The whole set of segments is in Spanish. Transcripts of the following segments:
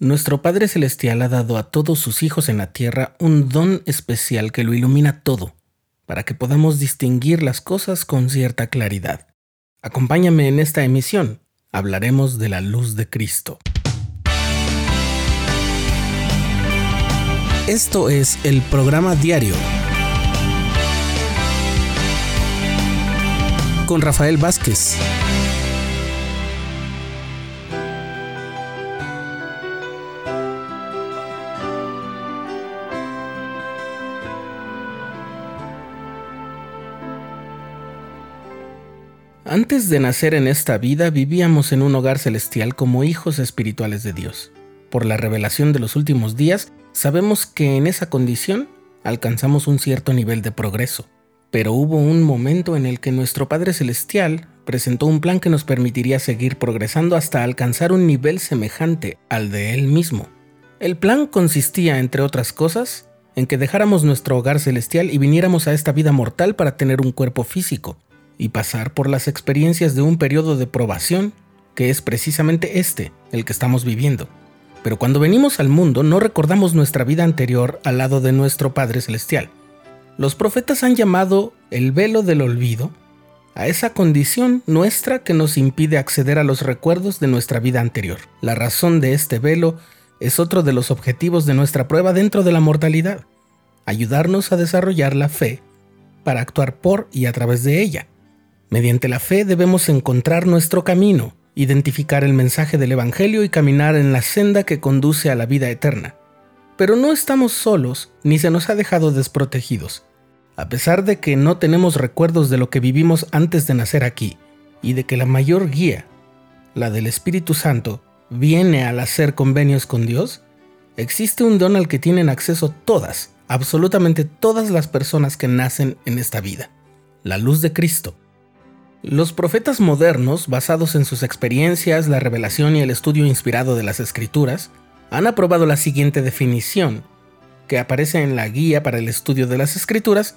Nuestro Padre Celestial ha dado a todos sus hijos en la tierra un don especial que lo ilumina todo, para que podamos distinguir las cosas con cierta claridad. Acompáñame en esta emisión. Hablaremos de la luz de Cristo. Esto es el programa diario con Rafael Vázquez. Antes de nacer en esta vida vivíamos en un hogar celestial como hijos espirituales de Dios. Por la revelación de los últimos días, sabemos que en esa condición alcanzamos un cierto nivel de progreso. Pero hubo un momento en el que nuestro Padre Celestial presentó un plan que nos permitiría seguir progresando hasta alcanzar un nivel semejante al de Él mismo. El plan consistía, entre otras cosas, en que dejáramos nuestro hogar celestial y viniéramos a esta vida mortal para tener un cuerpo físico, y pasar por las experiencias de un periodo de probación, que es precisamente este, el que estamos viviendo. Pero cuando venimos al mundo no recordamos nuestra vida anterior al lado de nuestro Padre Celestial. Los profetas han llamado el velo del olvido a esa condición nuestra que nos impide acceder a los recuerdos de nuestra vida anterior. La razón de este velo es otro de los objetivos de nuestra prueba dentro de la mortalidad, ayudarnos a desarrollar la fe para actuar por y a través de ella. Mediante la fe debemos encontrar nuestro camino, identificar el mensaje del Evangelio y caminar en la senda que conduce a la vida eterna. Pero no estamos solos ni se nos ha dejado desprotegidos. A pesar de que no tenemos recuerdos de lo que vivimos antes de nacer aquí, y de que la mayor guía, la del Espíritu Santo, viene al hacer convenios con Dios, existe un don al que tienen acceso todas, absolutamente todas las personas que nacen en esta vida, la luz de Cristo. Los profetas modernos, basados en sus experiencias, la revelación y el estudio inspirado de las escrituras, han aprobado la siguiente definición, que aparece en la guía para el estudio de las escrituras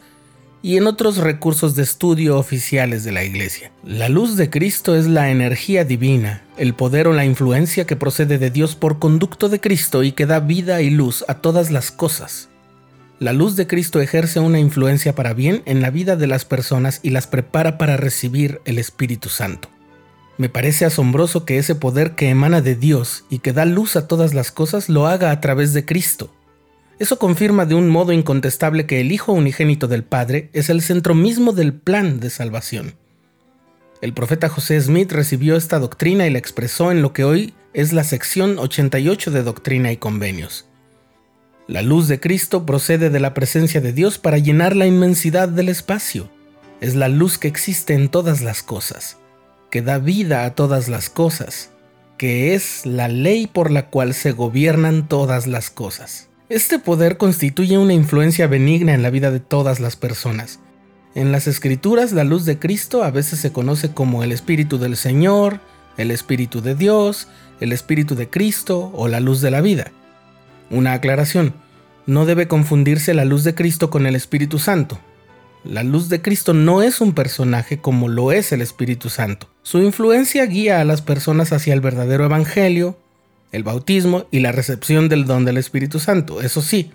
y en otros recursos de estudio oficiales de la Iglesia. La luz de Cristo es la energía divina, el poder o la influencia que procede de Dios por conducto de Cristo y que da vida y luz a todas las cosas. La luz de Cristo ejerce una influencia para bien en la vida de las personas y las prepara para recibir el Espíritu Santo. Me parece asombroso que ese poder que emana de Dios y que da luz a todas las cosas lo haga a través de Cristo. Eso confirma de un modo incontestable que el Hijo unigénito del Padre es el centro mismo del plan de salvación. El profeta José Smith recibió esta doctrina y la expresó en lo que hoy es la sección 88 de Doctrina y Convenios. La luz de Cristo procede de la presencia de Dios para llenar la inmensidad del espacio. Es la luz que existe en todas las cosas, que da vida a todas las cosas, que es la ley por la cual se gobiernan todas las cosas. Este poder constituye una influencia benigna en la vida de todas las personas. En las escrituras la luz de Cristo a veces se conoce como el Espíritu del Señor, el Espíritu de Dios, el Espíritu de Cristo o la luz de la vida. Una aclaración. No debe confundirse la luz de Cristo con el Espíritu Santo. La luz de Cristo no es un personaje como lo es el Espíritu Santo. Su influencia guía a las personas hacia el verdadero Evangelio, el bautismo y la recepción del don del Espíritu Santo. Eso sí,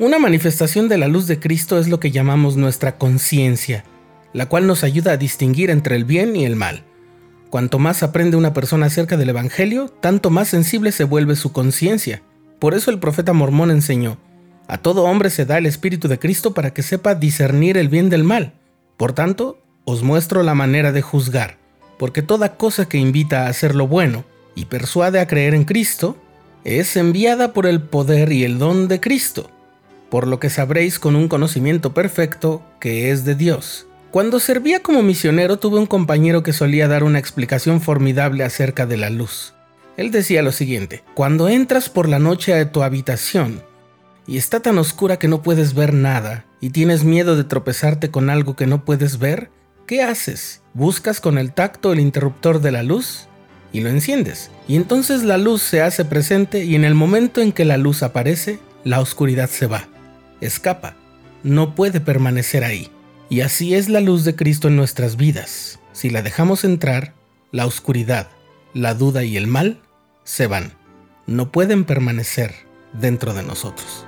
una manifestación de la luz de Cristo es lo que llamamos nuestra conciencia, la cual nos ayuda a distinguir entre el bien y el mal. Cuanto más aprende una persona acerca del Evangelio, tanto más sensible se vuelve su conciencia por eso el profeta mormón enseñó, a todo hombre se da el Espíritu de Cristo para que sepa discernir el bien del mal. Por tanto, os muestro la manera de juzgar, porque toda cosa que invita a hacer lo bueno y persuade a creer en Cristo, es enviada por el poder y el don de Cristo, por lo que sabréis con un conocimiento perfecto que es de Dios. Cuando servía como misionero tuve un compañero que solía dar una explicación formidable acerca de la luz. Él decía lo siguiente, cuando entras por la noche a tu habitación y está tan oscura que no puedes ver nada y tienes miedo de tropezarte con algo que no puedes ver, ¿qué haces? Buscas con el tacto el interruptor de la luz y lo enciendes. Y entonces la luz se hace presente y en el momento en que la luz aparece, la oscuridad se va, escapa, no puede permanecer ahí. Y así es la luz de Cristo en nuestras vidas. Si la dejamos entrar, la oscuridad, la duda y el mal se van. no pueden permanecer dentro de nosotros.